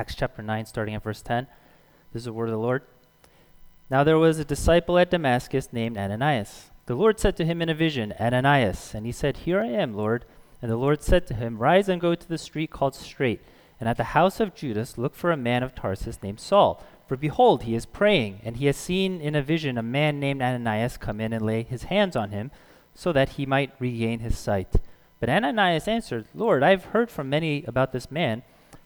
Acts chapter 9, starting at verse 10. This is the word of the Lord. Now there was a disciple at Damascus named Ananias. The Lord said to him in a vision, Ananias. And he said, Here I am, Lord. And the Lord said to him, Rise and go to the street called Straight, and at the house of Judas look for a man of Tarsus named Saul. For behold, he is praying, and he has seen in a vision a man named Ananias come in and lay his hands on him, so that he might regain his sight. But Ananias answered, Lord, I have heard from many about this man,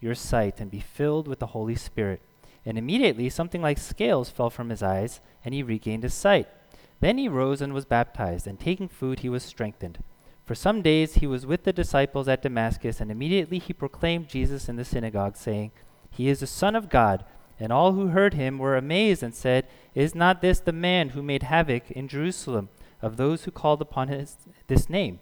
your sight and be filled with the Holy Spirit. And immediately something like scales fell from his eyes, and he regained his sight. Then he rose and was baptized, and taking food, he was strengthened. For some days he was with the disciples at Damascus, and immediately he proclaimed Jesus in the synagogue, saying, He is the Son of God. And all who heard him were amazed and said, Is not this the man who made havoc in Jerusalem of those who called upon his, this name?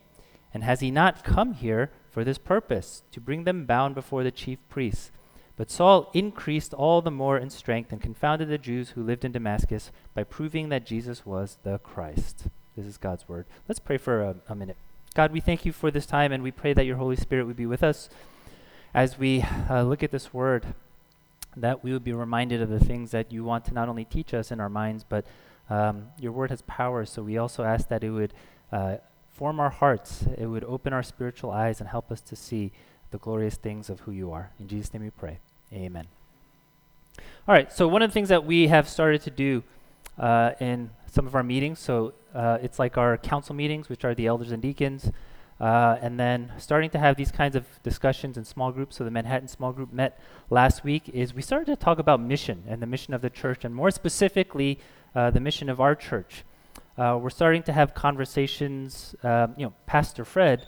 And has he not come here for this purpose, to bring them bound before the chief priests? But Saul increased all the more in strength and confounded the Jews who lived in Damascus by proving that Jesus was the Christ. This is God's word. Let's pray for a, a, minute. God, we thank you for this time and we pray that your Holy Spirit would be with us as we uh, look at this word, that we would be reminded of the things that you want to not only teach us in our minds, but um, your word has power. So we also ask that it would uh, form our hearts, it would open our spiritual eyes and help us to see the glorious things of who you are. In Jesus' name we pray. Amen. All right, so one of the things that we have started to do uh, in some of our meetings, so uh, it's like our council meetings, which are the elders and deacons, uh, and then starting to have these kinds of discussions in small groups. So the Manhattan small group met last week. Is we started to talk about mission and the mission of the church, and more specifically, uh, the mission of our church. Uh, we're starting to have conversations. Um, you know, Pastor Fred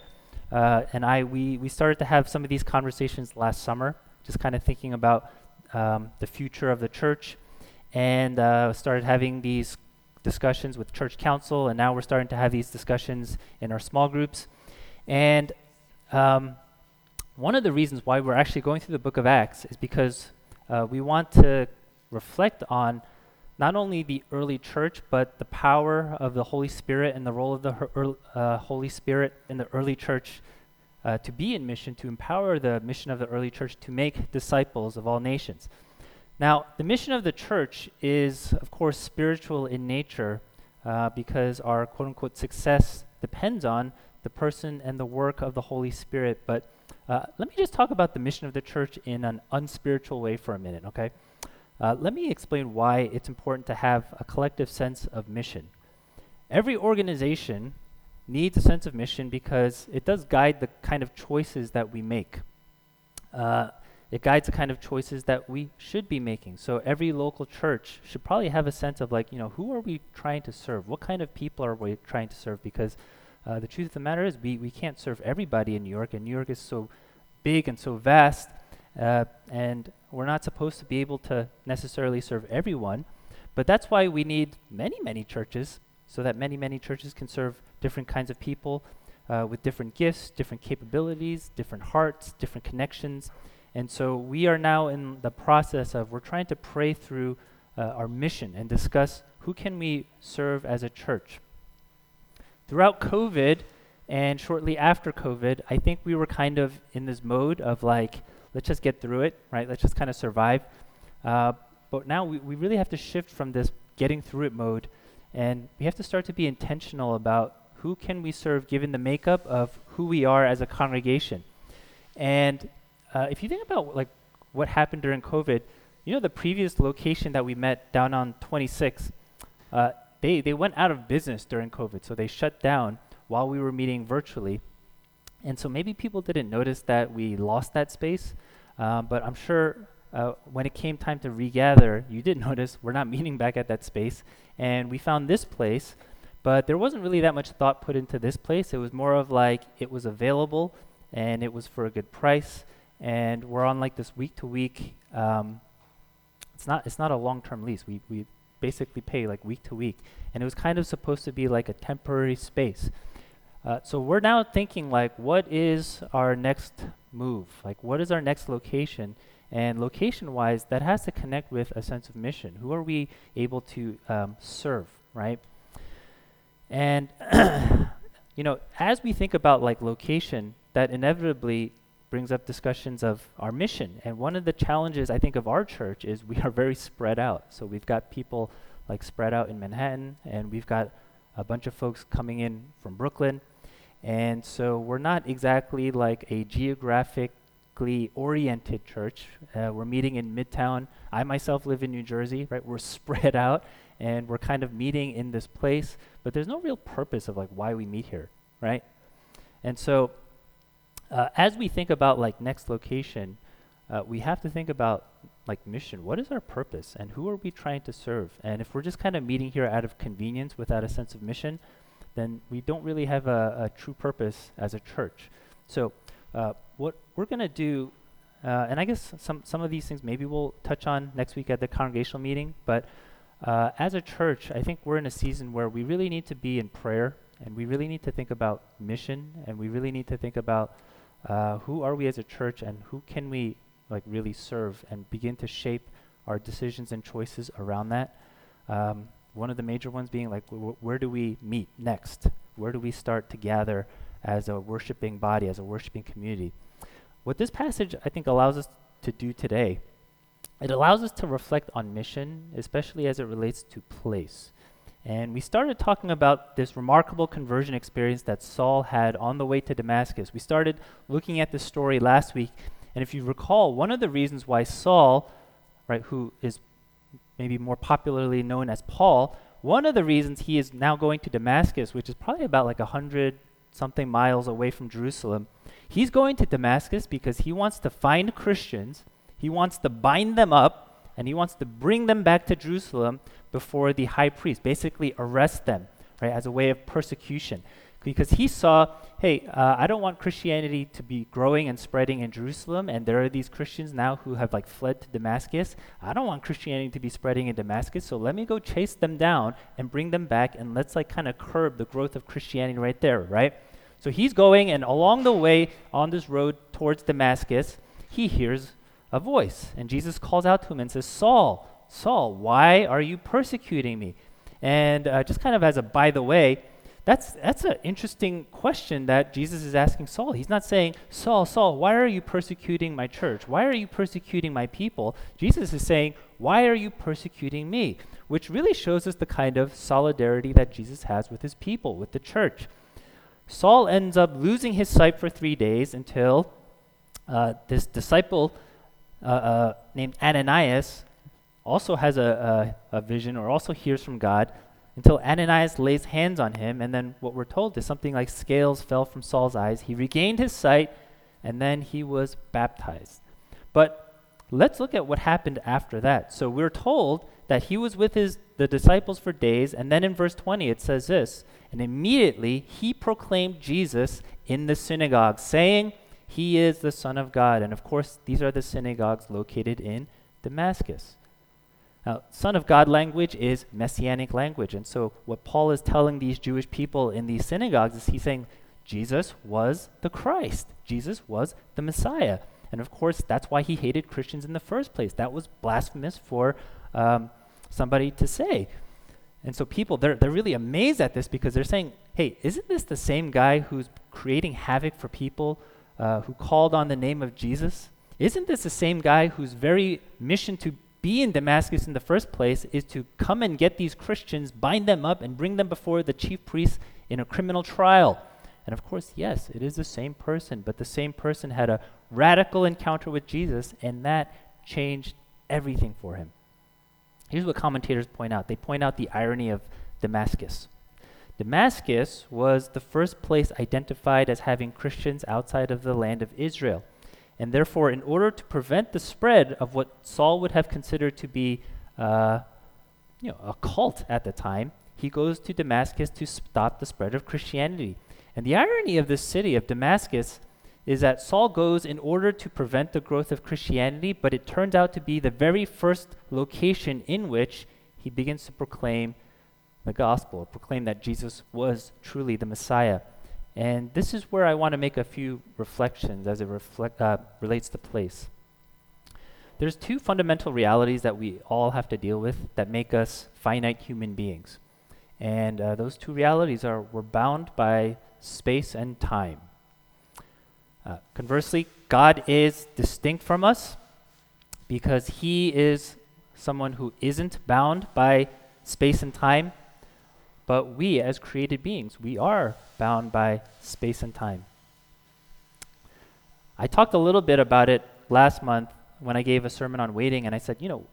uh, and I, we, we started to have some of these conversations last summer, just kind of thinking about um, the future of the church, and uh, started having these discussions with church council, and now we're starting to have these discussions in our small groups. And um, one of the reasons why we're actually going through the book of Acts is because uh, we want to reflect on not only the early church, but the power of the Holy Spirit and the role of the uh, Holy Spirit in the early church uh, to be in mission, to empower the mission of the early church to make disciples of all nations. Now, the mission of the church is, of course, spiritual in nature uh, because our quote unquote success depends on the person and the work of the Holy Spirit. But uh, let me just talk about the mission of the church in an unspiritual way for a minute, okay? Uh, let me explain why it's important to have a collective sense of mission. Every organization needs a sense of mission because it does guide the kind of choices that we make. Uh, it guides the kind of choices that we should be making. So every local church should probably have a sense of like, you know, who are we trying to serve? What kind of people are we trying to serve? Because uh, the truth of the matter is, we, we can't serve everybody in New York, and New York is so big and so vast uh, and we're not supposed to be able to necessarily serve everyone, but that's why we need many, many churches so that many, many churches can serve different kinds of people uh, with different gifts, different capabilities, different hearts, different connections. And so we are now in the process of we're trying to pray through uh, our mission and discuss who can we serve as a church. Throughout COVID and shortly after COVID, I think we were kind of in this mode of like, let's just get through it, right? Let's just kind of survive. Uh, but now we, we really have to shift from this getting through it mode, and we have to start to be intentional about who can we serve given the makeup of who we are as a congregation. And uh, if you think about like what happened during COVID, you know the previous location that we met down on 26, uh, they they went out of business during COVID, so they shut down while we were meeting virtually. And so maybe people didn't notice that we lost that space, uh, but I'm sure uh, when it came time to regather, you did notice we're not meeting back at that space. And we found this place, but there wasn't really that much thought put into this place. It was more of like it was available and it was for a good price. And we're on like this week to week it's not it's not a long-term lease. We we basically pay like week to week, and it was kind of supposed to be like a temporary space. Uh, so we're now thinking like, what is our next move? Like, what is our next location? And location-wise, that has to connect with a sense of mission. Who are we able to um, serve, right? And you know, as we think about like location, that inevitably brings up discussions of our mission. And one of the challenges I think of our church is we are very spread out. So we've got people like spread out in Manhattan, and we've got a bunch of folks coming in from Brooklyn. And so we're not exactly like a geographically oriented church. Uh, we're meeting in Midtown. I myself live in New Jersey, right? We're spread out and we're kind of meeting in this place, but there's no real purpose of like why we meet here, right? And so uh, as we think about like next location, uh, we have to think about like mission. What is our purpose, and who are we trying to serve? And if we're just kind of meeting here out of convenience without a sense of mission, then we don't really have a, a true purpose as a church. So, uh, what we're going to do, uh, and I guess some some of these things maybe we'll touch on next week at the congregational meeting, but. Uh, as a church, I think we're in a season where we really need to be in prayer and we really need to think about mission and we really need to think about uh, who are we as a church and who can we like really serve and begin to shape our decisions and choices around that um, one of the major ones being like wh- where do we meet next where do we start to gather as a worshiping body as a worshiping community what this passage i think allows us to do today it allows us to reflect on mission especially as it relates to place and we started talking about this remarkable conversion experience that Saul had on the way to Damascus. We started looking at this story last week. And if you recall, one of the reasons why Saul, right, who is maybe more popularly known as Paul, one of the reasons he is now going to Damascus, which is probably about like a hundred something miles away from Jerusalem, he's going to Damascus because he wants to find Christians, he wants to bind them up, and he wants to bring them back to Jerusalem before the high priest, basically arrest them, right, as a way of persecution. Because he saw, hey, uh, I don't want Christianity to be growing and spreading in Jerusalem, and there are these Christians now who have like fled to Damascus. I don't want Christianity to be spreading in Damascus, so let me go chase them down and bring them back, and let's like kind of curb the growth of Christianity right there, right? So he's going, and along the way on this road towards Damascus, he hears a voice, and Jesus calls out to him and says, Saul, Saul, why are you persecuting me? And uh, just kind of as a by the way, that's, that's an interesting question that Jesus is asking Saul. He's not saying, Saul, Saul, why are you persecuting my church? Why are you persecuting my people? Jesus is saying, why are you persecuting me? Which really shows us the kind of solidarity that Jesus has with his people, with the church. Saul ends up losing his sight for three days until uh, this disciple uh, uh named Ananias also has a, a, a vision or also hears from God until Ananias lays hands on him. And then what we're told is something like scales fell from Saul's eyes. He regained his sight, and then he was baptized. But let's look at what happened after that. So we're told that he was with his the disciples for days, and then in verse 20 it says this, and immediately he proclaimed Jesus in the synagogue, saying, He is the Son of God. And of course, these are the synagogues located in Damascus. Now, Son of God language is messianic language. And so, what Paul is telling these Jewish people in these synagogues is he's saying, Jesus was the Christ, Jesus was the Messiah. And of course, that's why he hated Christians in the first place. That was blasphemous for um, somebody to say. And so people, they're, they're really amazed at this because they're saying, hey, isn't this the same guy who's creating havoc for people uh, who called on the name of Jesus? Isn't this the same guy whose very mission to be in Damascus in the first place is to come and get these Christians, bind them up, and bring them before the chief priests in a criminal trial. And of course, yes, it is the same person, but the same person had a radical encounter with Jesus, and that changed everything for him. Here's what commentators point out they point out the irony of Damascus. Damascus was the first place identified as having Christians outside of the land of Israel. And therefore, in order to prevent the spread of what Saul would have considered to be uh, you know, a cult at the time, he goes to Damascus to stop the spread of Christianity. And the irony of this city of Damascus is that Saul goes in order to prevent the growth of Christianity, but it turns out to be the very first location in which he begins to proclaim the gospel, proclaim that Jesus was truly the Messiah. And this is where I want to make a few reflections as it reflect, uh, relates to place. There's two fundamental realities that we all have to deal with that make us finite human beings. And uh, those two realities are we're bound by space and time. Uh, conversely, God is distinct from us because he is someone who isn't bound by space and time. But we, as created beings, we are bound by space and time. I talked a little bit about it last month when I gave a sermon on waiting, and I said, you know,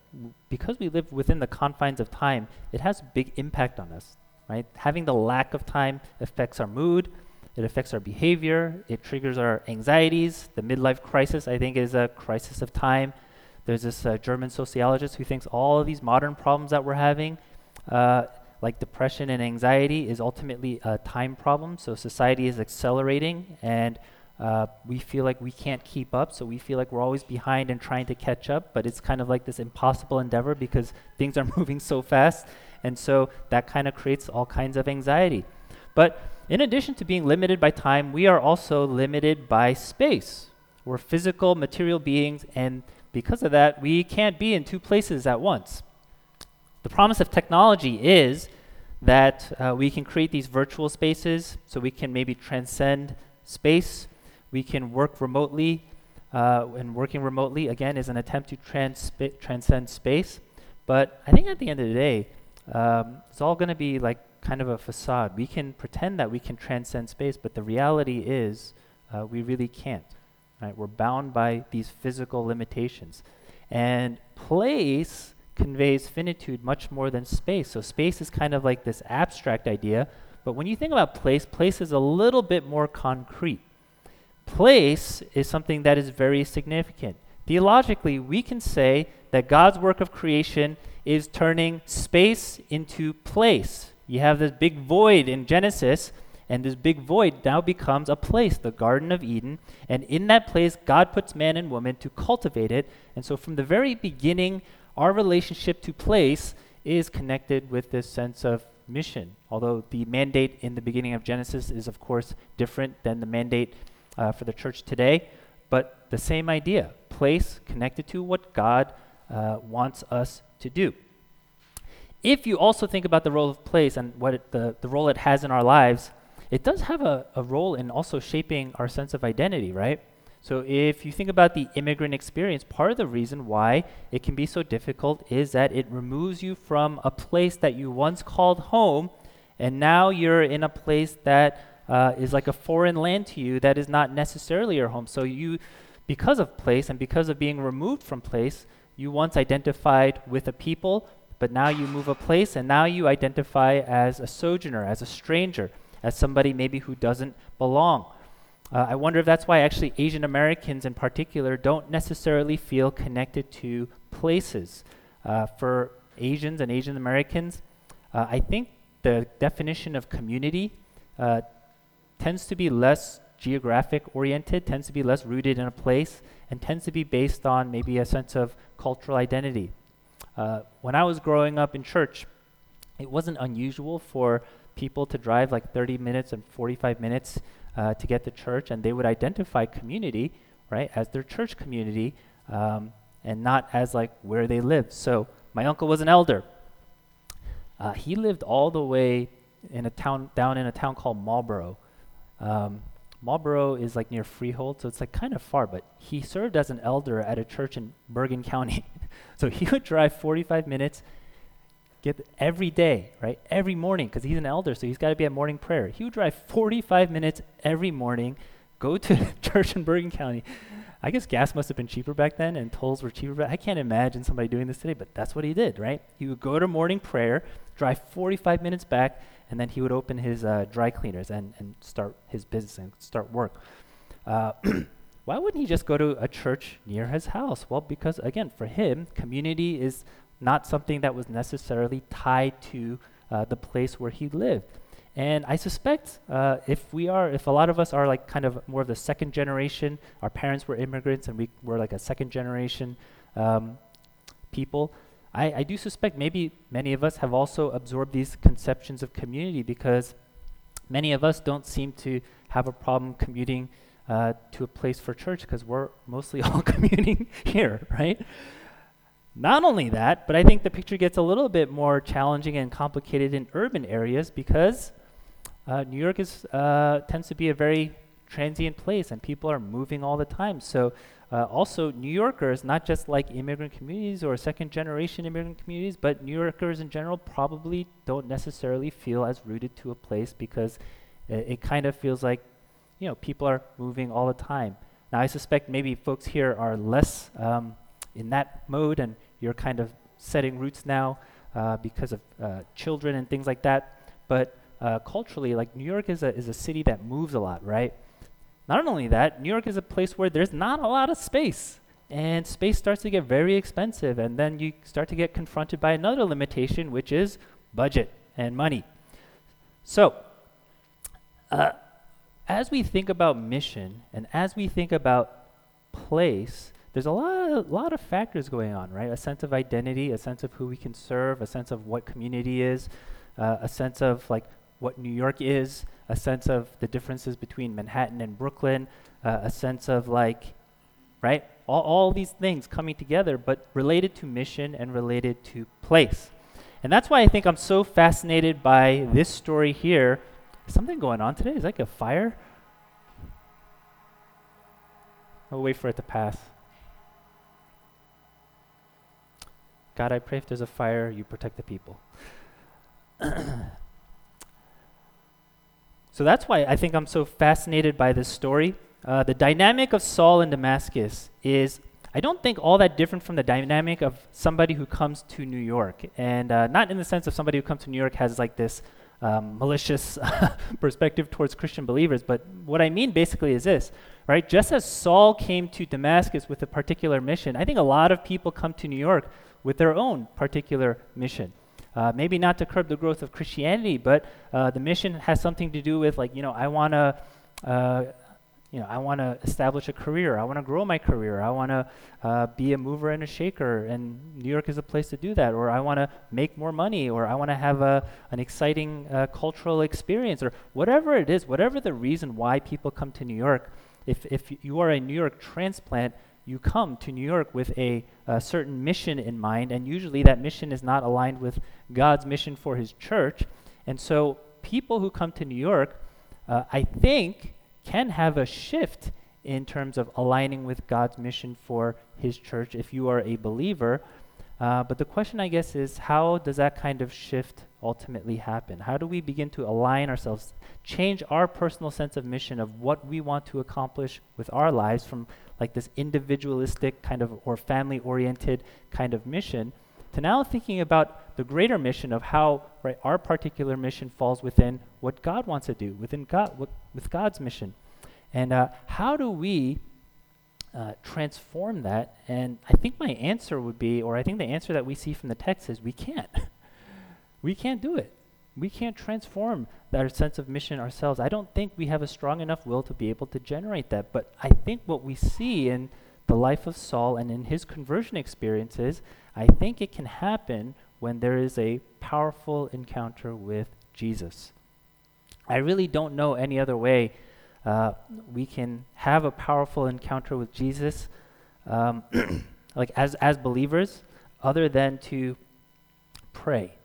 because we live within the confines of time, it has big impact on us, right? Having the lack of time affects our mood, it affects our behavior, it triggers our anxieties. The midlife crisis, I think, is a crisis of time. There's this uh, German sociologist who thinks all of these modern problems that we're having, uh, like depression and anxiety, is ultimately a time problem. So society is accelerating and uh, we feel like we can't keep up, so we feel like we're always behind and trying to catch up, but it's kind of like this impossible endeavor because things are moving so fast. And so that kind of creates all kinds of anxiety. But in addition to being limited by time, we are also limited by space. We're physical, material beings, and because of that, we can't be in two places at once. The promise of technology is that uh, we can create these virtual spaces so we can maybe transcend space we can work remotely, uh, and working remotely, again, is an attempt to transp- transcend space. But I think at the end of the day, um, it's all going to be like kind of a facade. We can pretend that we can transcend space, but the reality is uh, we really can't. Right? We're bound by these physical limitations. And place conveys finitude much more than space. So space is kind of like this abstract idea, but when you think about place, place is a little bit more concrete place is something that is very significant. Theologically, we can say that God's work of creation is turning space into place. You have this big void in Genesis, and this big void now becomes a place, the Garden of Eden. And in that place, God puts man and woman to cultivate it. And so, from the very beginning, our relationship to place is connected with this sense of mission. Although the mandate in the beginning of Genesis is, of course, different than the mandate uh, for the church today, but the same idea place connected to what God uh, wants us to do. If you also think about the role of place and what it, the, the role it has in our lives, it does have a, a role in also shaping our sense of identity, right? So if you think about the immigrant experience, part of the reason why it can be so difficult is that it removes you from a place that you once called home, and now you're in a place that uh, is like a foreign land to you that is not necessarily your home. So you, because of place and because of being removed from place, you once identified with a people, but now you move a place and now you identify as a sojourner, as a stranger, as somebody maybe who doesn't belong. Uh, I wonder if that's why actually Asian Americans in particular don't necessarily feel connected to places. Uh, for Asians and Asian Americans, uh, I think the definition of community uh, tends to be less geographic oriented, tends to be less rooted in a place, and tends to be based on maybe a sense of cultural identity. Uh, when I was growing up in church, it wasn't unusual for people to drive like 30 minutes and 45 minutes uh, to get to church, and they would identify community, right, as their church community, um, and not as like where they lived. So my uncle was an elder. Uh, he lived all the way in a town down in a town called Marlboro, um, Marlboro is like near Freehold, so it's like kind of far, but he served as an elder at a church in Bergen County. so he would drive 45 minutes get every day, right? Every morning, because he's an elder, so he's got to be at morning prayer. He would drive 45 minutes every morning, go to church in Bergen County. I guess gas must have been cheaper back then and tolls were cheaper. I can't imagine somebody doing this today, but that's what he did, right? He would go to morning prayer, drive 45 minutes back, and then he would open his uh, dry cleaners and, and start his business and start work. Uh, why wouldn't he just go to a church near his house? Well, because again, for him, community is not something that was necessarily tied to uh, the place where he lived. And I suspect uh, if we are, if a lot of us are like kind of more of the second generation, our parents were immigrants and we were like a second generation um, people, I, I do suspect maybe many of us have also absorbed these conceptions of community because many of us don't seem to have a problem commuting uh, to a place for church because we're mostly all commuting here, right? Not only that, but I think the picture gets a little bit more challenging and complicated in urban areas because uh, New York is uh, tends to be a very transient place and people are moving all the time. So uh, also New Yorkers, not just like immigrant communities or second generation immigrant communities, but New Yorkers in general probably don't necessarily feel as rooted to a place because it, it kind of feels like you know people are moving all the time. Now I suspect maybe folks here are less um, in that mode and you're kind of setting roots now uh, because of uh, children and things like that. But uh, culturally, like New York is a, is a city that moves a lot, right? Not only that, New York is a place where there's not a lot of space. And space starts to get very expensive. And then you start to get confronted by another limitation, which is budget and money. So, uh, as we think about mission and as we think about place, there's a lot, a lot of factors going on, right? A sense of identity, a sense of who we can serve, a sense of what community is, uh, a sense of like what New York is, a sense of the differences between Manhattan and Brooklyn, uh, a sense of like, right? All, all these things coming together, but related to mission and related to place. And that's why I think I'm so fascinated by this story here. Is something going on today? Is like a fire? I'll wait for it to pass. God, I pray if there's a fire, you protect the people. so that's why I think I'm so fascinated by this story. Uh, the dynamic of Saul in Damascus is, I don't think, all that different from the dynamic of somebody who comes to New York. And uh, not in the sense of somebody who comes to New York has like this um, malicious perspective towards Christian believers, but what I mean basically is this, right? Just as Saul came to Damascus with a particular mission, I think a lot of people come to New York with their own particular mission. Uh, maybe not to curb the growth of Christianity, but uh, the mission has something to do with like you know I want to. Uh, you know, I want to establish a career. I want to grow my career. I want to uh, be a mover and a shaker, and New York is a place to do that. Or I want to make more money, or I want to have a, an exciting uh, cultural experience, or whatever it is, whatever the reason why people come to New York. If, if you are a New York transplant, you come to New York with a, a, certain mission in mind, and usually that mission is not aligned with God's mission for His church. And so, people who come to New York, uh, I think, can have a shift in terms of aligning with God's mission for His church if you are a believer. Uh, but the question, I guess, is how does that kind of shift ultimately happen? How do we begin to align ourselves, change our personal sense of mission of what we want to accomplish with our lives from like this individualistic kind of or family oriented kind of mission to now thinking about the greater mission of how right our particular mission falls within what God wants to do within God what, with God's mission and uh, how do we uh, transform that and I think my answer would be or I think the answer that we see from the text is we can't we can't do it we can't transform that sense of mission ourselves. I don't think we have a strong enough will to be able to generate that. But I think what we see in the life of Saul and in his conversion experiences, I think it can happen when there is a powerful encounter with Jesus. I really don't know any other way uh, we can have a powerful encounter with Jesus, um, like as as believers, other than to pray,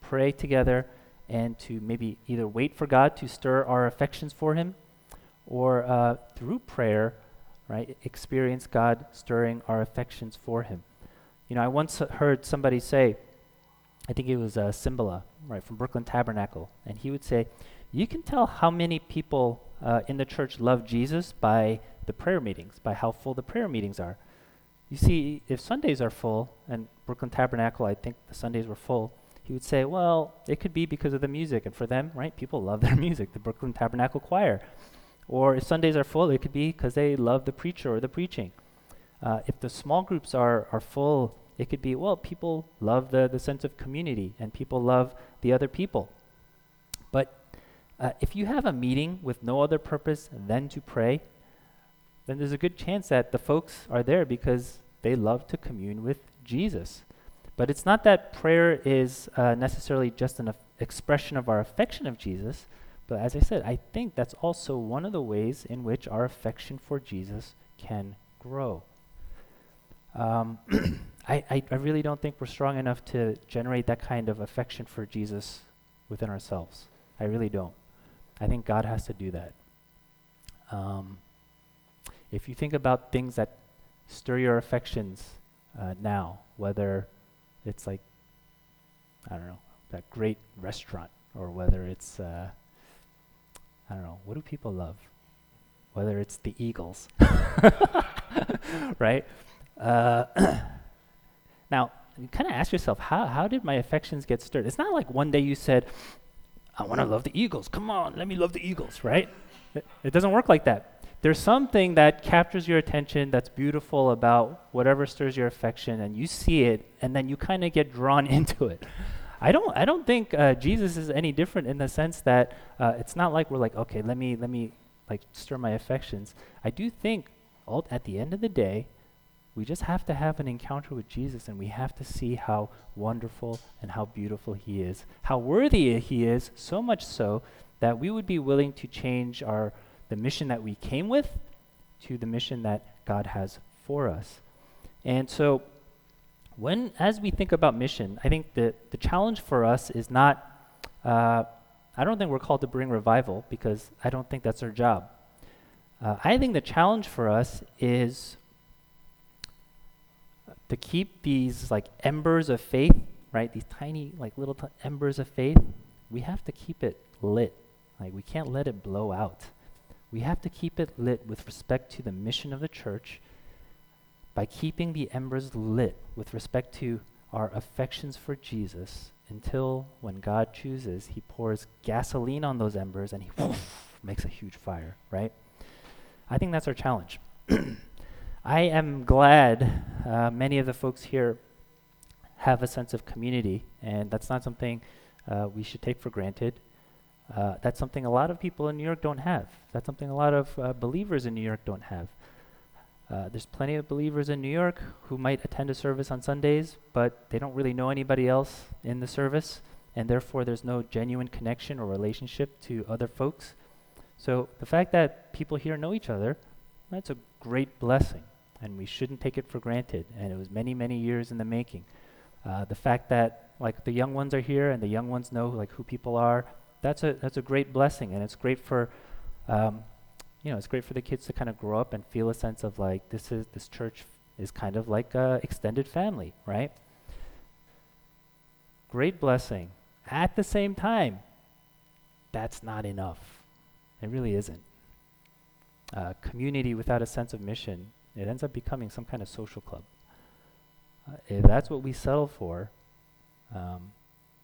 pray together and to maybe either wait for God to stir our affections for Him or uh, through prayer, right, experience God stirring our affections for Him. You know, I once heard somebody say, I think it was uh, Cymbala, right, from Brooklyn Tabernacle, and he would say, You can tell how many people uh, in the church love Jesus by the prayer meetings, by how full the prayer meetings are. You see, if Sundays are full, and Brooklyn Tabernacle, I think the Sundays were full, he would say, well, it could be because of the music. And for them, right, people love their music, the Brooklyn Tabernacle Choir. Or if Sundays are full, it could be because they love the preacher or the preaching. Uh, if the small groups are, are full, it could be, well, people love the, the sense of community and people love the other people. Uh, if you have a meeting with no other purpose than to pray, then there's a good chance that the folks are there because they love to commune with Jesus. But it's not that prayer is uh, necessarily just an af- expression of our affection of Jesus, but as I said, I think that's also one of the ways in which our affection for Jesus can grow. Um, I, I, I really don't think we're strong enough to generate that kind of affection for Jesus within ourselves. I really don't. I think God has to do that. Um, if you think about things that stir your affections uh, now, whether it's like, I don't know, that great restaurant, or whether it's, uh, I don't know, what do people love? Whether it's the Eagles, right? Uh, now, you kind of ask yourself, how, how did my affections get stirred? It's not like one day you said, I want to love the Eagles. Come on, let me love the Eagles, right? It, doesn't work like that. There's something that captures your attention that's beautiful about whatever stirs your affection, and you see it, and then you kind of get drawn into it. I don't, I don't think uh, Jesus is any different in the sense that uh, it's not like we're like, okay, let me, let me, like stir my affections. I do think, at the end of the day, we just have to have an encounter with Jesus and we have to see how wonderful and how beautiful He is, how worthy He is, so much so that we would be willing to change our the mission that we came with to the mission that God has for us. And so when as we think about mission, I think the, the challenge for us is not uh, I don't think we're called to bring revival because I don't think that's our job. Uh, I think the challenge for us is to keep these like embers of faith, right? These tiny like little t- embers of faith, we have to keep it lit. Like we can't let it blow out. We have to keep it lit with respect to the mission of the church by keeping the embers lit with respect to our affections for Jesus until when God chooses, he pours gasoline on those embers and he makes a huge fire, right? I think that's our challenge. I am glad uh, many of the folks here have a sense of community, and that's not something uh, we should take for granted. Uh, that's something a lot of people in New York don't have. That's something a lot of uh, believers in New York don't have. Uh, there's plenty of believers in New York who might attend a service on Sundays, but they don't really know anybody else in the service, and therefore there's no genuine connection or relationship to other folks. So the fact that people here know each other, that's a great blessing and we shouldn't take it for granted. And it was many, many years in the making. Uh, the fact that like the young ones are here and the young ones know like who people are, that's a that's a great blessing, and it's great for, um, you know, it's great for the kids to kind of grow up and feel a sense of like this is this church is kind of like a extended family, right? Great blessing. At the same time, that's not enough. It really isn't. Uh, community without a sense of mission it ends up becoming some kind of social club. Uh, if that's what we settle for, um,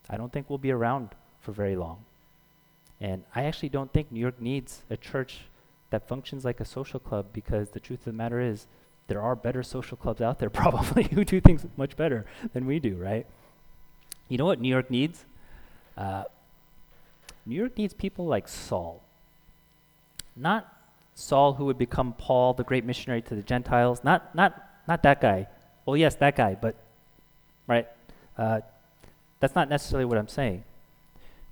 I don't think we'll be around for very long. And I actually don't think New York needs a church that functions like a social club because the truth of the matter is there are better social clubs out there probably who do things much better than we do, right? You know what New York needs? Uh, New York needs people like Saul. Not Saul, who would become Paul, the great missionary to the Gentiles. Not, not, not that guy. Well, yes, that guy, but, right? Uh, that's not necessarily what I'm saying.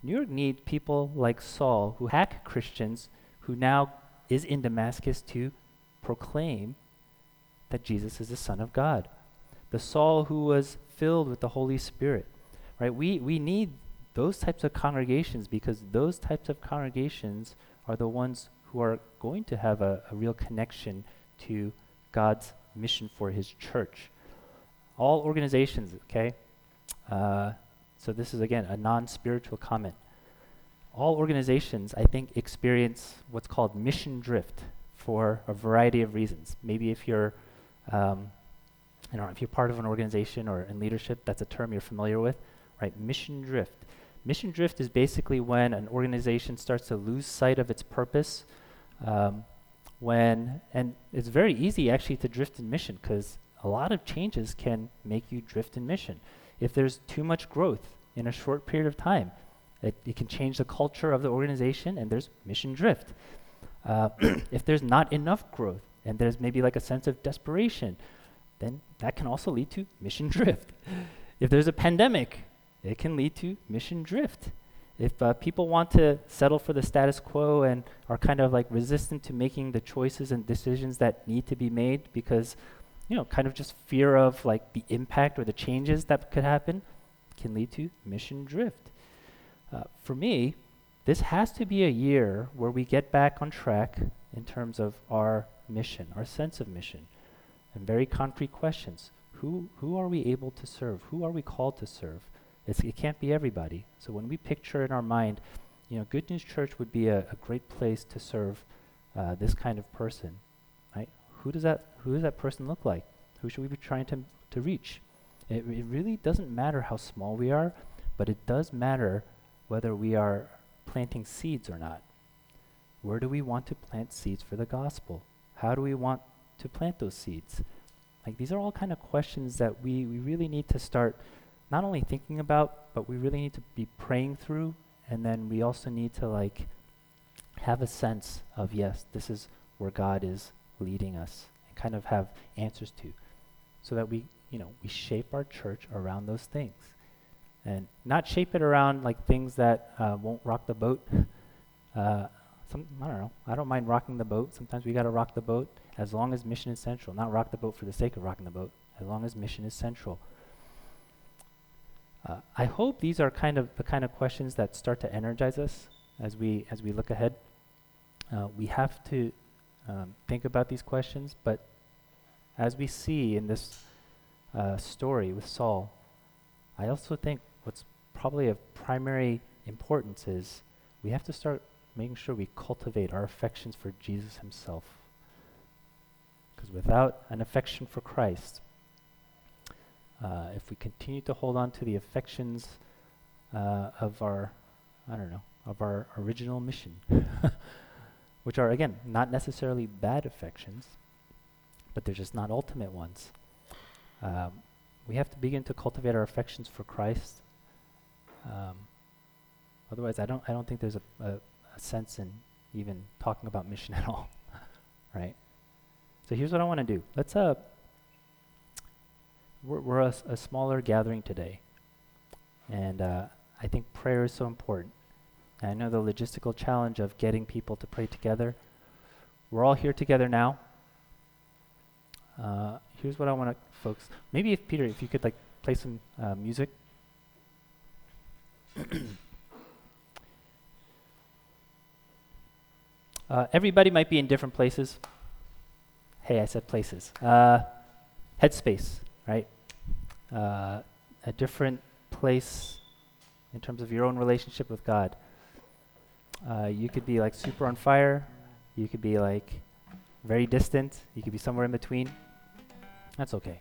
New York needs people like Saul, who hack Christians, who now is in Damascus to proclaim that Jesus is the Son of God. The Saul who was filled with the Holy Spirit, right? We, we need those types of congregations because those types of congregations are the ones who are going to have a, a real connection to God's mission for his church. All organizations, okay? Uh, so this is, again, a non spiritual comment. All organizations, I think, experience what's called mission drift for a variety of reasons. Maybe if you're, um, don't know, if you're part of an organization or in leadership, that's a term you're familiar with, right? Mission drift. Mission drift is basically when an organization starts to lose sight of its purpose um, when and it's very easy actually to drift in mission because a lot of changes can make you drift in mission. If there's too much growth in a short period of time, It, it can change the culture of the organization, and there's mission drift. Uh, if there's not enough growth, and there's maybe like a sense of desperation, then that can also lead to mission drift. if there's a pandemic, it can lead to mission drift. If uh, people want to settle for the status quo and are kind of like resistant to making the choices and decisions that need to be made because, you know, kind of just fear of like the impact or the changes that could happen, can lead to mission drift. Uh, for me, this has to be a year where we get back on track in terms of our mission, our sense of mission, and very concrete questions. Who, who are we able to serve? Who are we called to serve? It's, it can't be everybody. So when we picture in our mind, you know, Good News Church would be a, a great place to serve uh, this kind of person, right? Who does that Who does that person look like? Who should we be trying to to reach? It, it really doesn't matter how small we are, but it does matter whether we are planting seeds or not. Where do we want to plant seeds for the gospel? How do we want to plant those seeds? Like these are all kind of questions that we, we really need to start not only thinking about, but we really need to be praying through. And then we also need to like have a sense of, yes, this is where God is leading us and kind of have answers to so that we, you know, we shape our church around those things and not shape it around like things that uh, won't rock the boat. Uh, some, I don't know. I don't mind rocking the boat. Sometimes we got to rock the boat as long as mission is central. Not rock the boat for the sake of rocking the boat, as long as mission is central. Uh, I hope these are kind of the kind of questions that start to energize us as we as we look ahead. Uh, we have to um, think about these questions, but as we see in this uh, story with Saul, I also think what's probably of primary importance is we have to start making sure we cultivate our affections for Jesus Himself. Because without an affection for Christ, uh, if we continue to hold on to the affections uh, of our, I don't know, of our original mission, which are, again, not necessarily bad affections, but they're just not ultimate ones. Um, we have to begin to cultivate our affections for Christ. Um, otherwise, I don't, I don't think there's a, a, a sense in even talking about mission at all, right? So here's what I want to do. Let's uh, we're, we're a, a, smaller gathering today. And uh, I think prayer is so important. And I know the logistical challenge of getting people to pray together. We're all here together now. Uh, here's what I want to, folks. Maybe if Peter, if you could like play some uh, music. Uh, everybody might be in different places. Hey, I said places. Uh, headspace right? Uh, a different place in terms of your own relationship with God. Uh, you could be like super on fire. You could be like very distant. You could be somewhere in between. That's okay.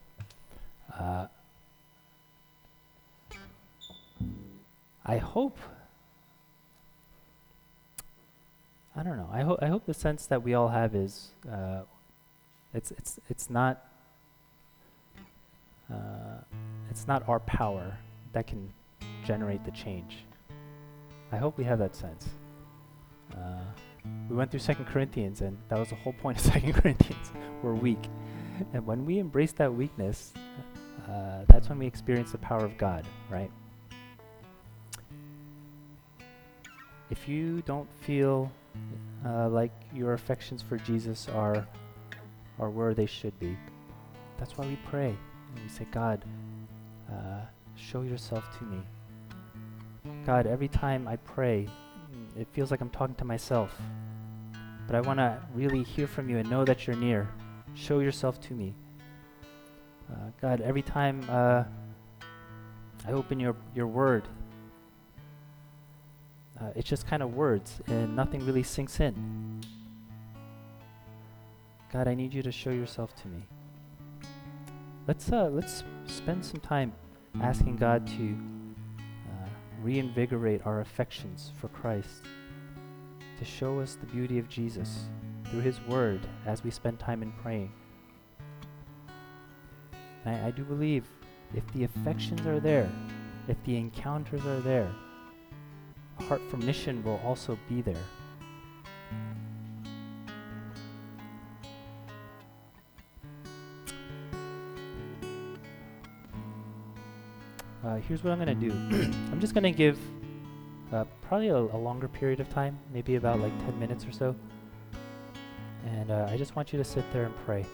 Uh, I hope. I don't know. I hope. I hope the sense that we all have is, uh, it's it's it's not uh, it's not our power that can generate the change. I hope we have that sense. Uh, we went through Second Corinthians, and that was the whole point of Second Corinthians. We're weak, and when we embrace that weakness, uh, that's when we experience the power of God, right? If you don't feel uh, like your affections for Jesus are are where they should be, that's why we pray. And we say, God, uh, show yourself to me. God, every time I pray, it feels like I'm talking to myself. But I want to really hear from you and know that you're near. Show yourself to me. Uh, God, every time uh, I open your, your word, uh, it's just kind of words and nothing really sinks in. God, I need you to show yourself to me let's uh, let's spend some time asking God to uh, reinvigorate our affections for Christ, to show us the beauty of Jesus through His Word as we spend time in praying. I, I do believe if the affections are there, if the encounters are there, a heart for mission will also be there. Here's what I'm going to do. I'm just going to give uh, probably a, a, longer period of time, maybe about like 10 minutes or so. And uh, I just want you to sit there and pray.